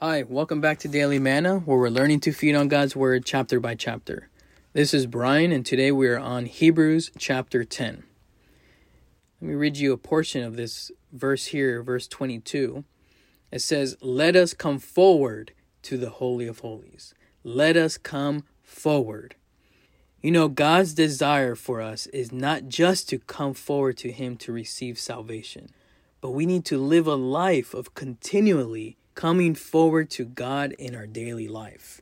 Hi, welcome back to Daily Manna, where we're learning to feed on God's Word chapter by chapter. This is Brian, and today we are on Hebrews chapter 10. Let me read you a portion of this verse here, verse 22. It says, Let us come forward to the Holy of Holies. Let us come forward. You know, God's desire for us is not just to come forward to Him to receive salvation, but we need to live a life of continually coming forward to God in our daily life.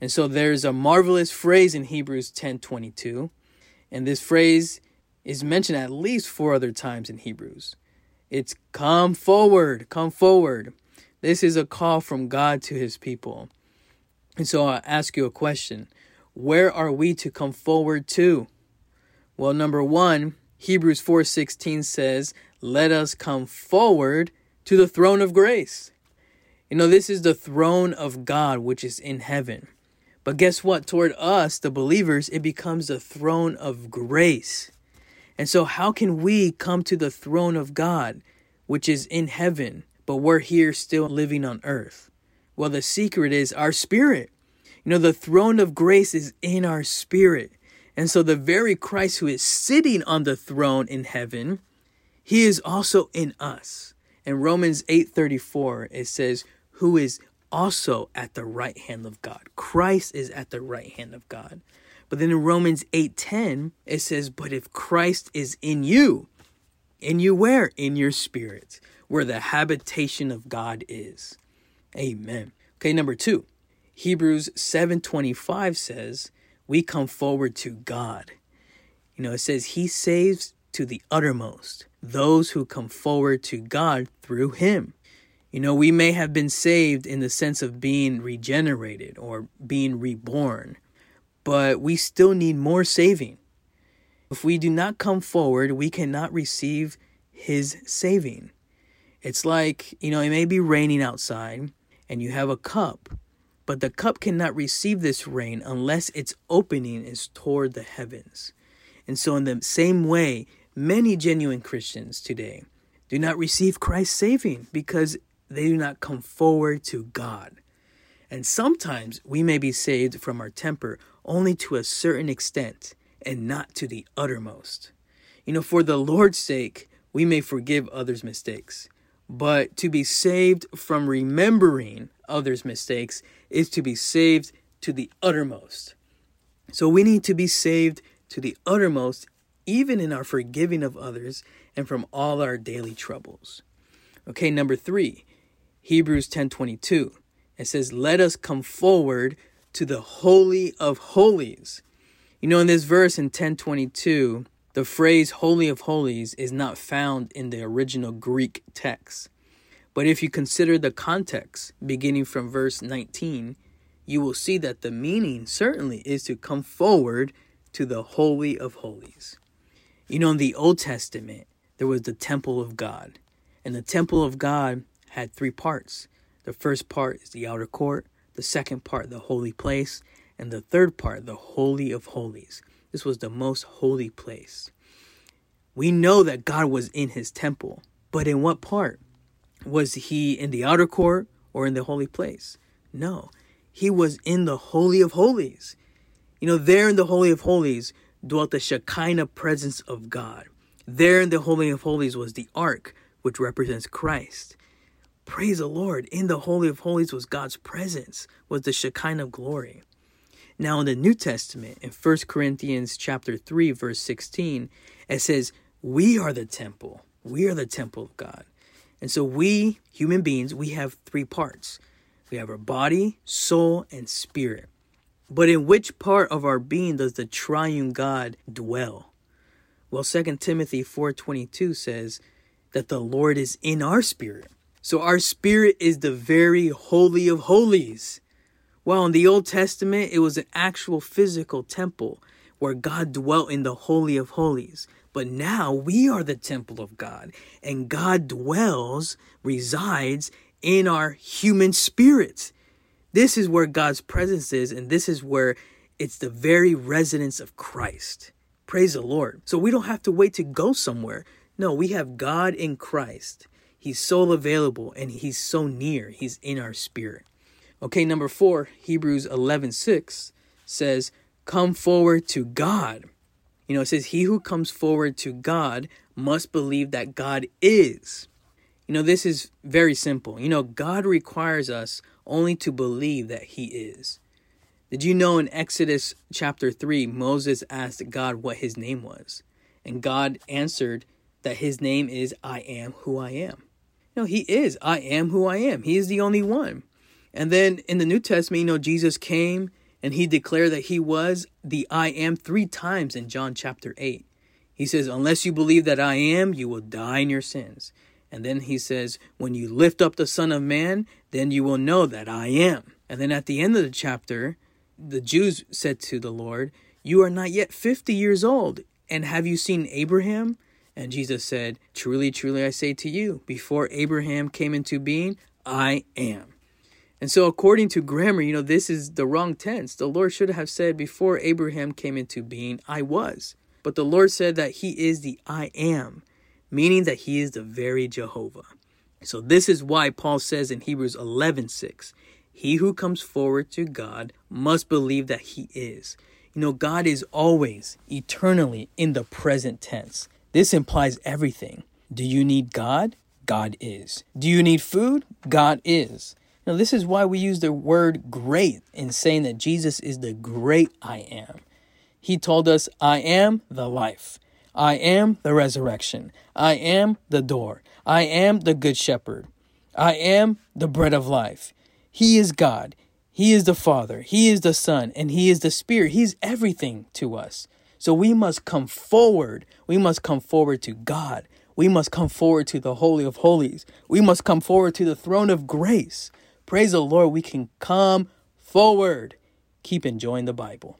And so there's a marvelous phrase in Hebrews 10:22, and this phrase is mentioned at least four other times in Hebrews. It's come forward, come forward. This is a call from God to his people. And so I ask you a question. Where are we to come forward to? Well, number 1, Hebrews 4:16 says, "Let us come forward to the throne of grace." You know, this is the throne of God which is in heaven. But guess what? Toward us, the believers, it becomes the throne of grace. And so, how can we come to the throne of God, which is in heaven, but we're here still living on earth? Well, the secret is our spirit. You know, the throne of grace is in our spirit. And so, the very Christ who is sitting on the throne in heaven, he is also in us. In Romans 8:34, it says, who is also at the right hand of God. Christ is at the right hand of God. But then in Romans 8:10 it says, "But if Christ is in you, in you where? In your spirit, where the habitation of God is." Amen. Okay, number 2. Hebrews 7:25 says, "We come forward to God." You know, it says he saves to the uttermost those who come forward to God through him. You know, we may have been saved in the sense of being regenerated or being reborn, but we still need more saving. If we do not come forward, we cannot receive His saving. It's like, you know, it may be raining outside and you have a cup, but the cup cannot receive this rain unless its opening is toward the heavens. And so, in the same way, many genuine Christians today do not receive Christ's saving because they do not come forward to God. And sometimes we may be saved from our temper only to a certain extent and not to the uttermost. You know, for the Lord's sake, we may forgive others' mistakes. But to be saved from remembering others' mistakes is to be saved to the uttermost. So we need to be saved to the uttermost, even in our forgiving of others and from all our daily troubles. Okay, number three, Hebrews 10:22. It says, "Let us come forward to the holy of holies." You know, in this verse in 1022, the phrase holy of holies is not found in the original Greek text. But if you consider the context beginning from verse 19, you will see that the meaning certainly is to come forward to the holy of holies. You know, in the Old Testament, there was the temple of God. And the temple of God had three parts. The first part is the outer court, the second part, the holy place, and the third part, the holy of holies. This was the most holy place. We know that God was in his temple, but in what part? Was he in the outer court or in the holy place? No, he was in the holy of holies. You know, there in the holy of holies dwelt the Shekinah presence of God. There in the holy of holies was the ark, which represents Christ. Praise the Lord. In the Holy of Holies was God's presence, was the Shekinah glory. Now in the New Testament, in 1 Corinthians chapter 3, verse 16, it says, We are the temple. We are the temple of God. And so we, human beings, we have three parts. We have our body, soul, and spirit. But in which part of our being does the triune God dwell? Well, 2 Timothy 4:22 says that the Lord is in our spirit. So our spirit is the very holy of holies. Well, in the Old Testament, it was an actual physical temple where God dwelt in the holy of holies. But now we are the temple of God, and God dwells, resides in our human spirits. This is where God's presence is, and this is where it's the very residence of Christ. Praise the Lord. So we don't have to wait to go somewhere. No, we have God in Christ. He's so available and he's so near. He's in our spirit. Okay, number 4, Hebrews 11:6 says, "Come forward to God." You know, it says, "He who comes forward to God must believe that God is." You know, this is very simple. You know, God requires us only to believe that he is. Did you know in Exodus chapter 3, Moses asked God what his name was? And God answered that his name is I am who I am. No, he is. I am who I am. He is the only one. And then in the New Testament, you know, Jesus came and he declared that he was the I am three times in John chapter 8. He says, Unless you believe that I am, you will die in your sins. And then he says, When you lift up the Son of Man, then you will know that I am. And then at the end of the chapter, the Jews said to the Lord, You are not yet 50 years old, and have you seen Abraham? And Jesus said, Truly, truly, I say to you, before Abraham came into being, I am. And so, according to grammar, you know, this is the wrong tense. The Lord should have said, Before Abraham came into being, I was. But the Lord said that He is the I am, meaning that He is the very Jehovah. So, this is why Paul says in Hebrews 11 6, He who comes forward to God must believe that He is. You know, God is always, eternally in the present tense. This implies everything. Do you need God? God is. Do you need food? God is. Now, this is why we use the word great in saying that Jesus is the great I am. He told us, I am the life. I am the resurrection. I am the door. I am the good shepherd. I am the bread of life. He is God. He is the Father. He is the Son. And He is the Spirit. He's everything to us. So we must come forward. We must come forward to God. We must come forward to the Holy of Holies. We must come forward to the throne of grace. Praise the Lord, we can come forward. Keep enjoying the Bible.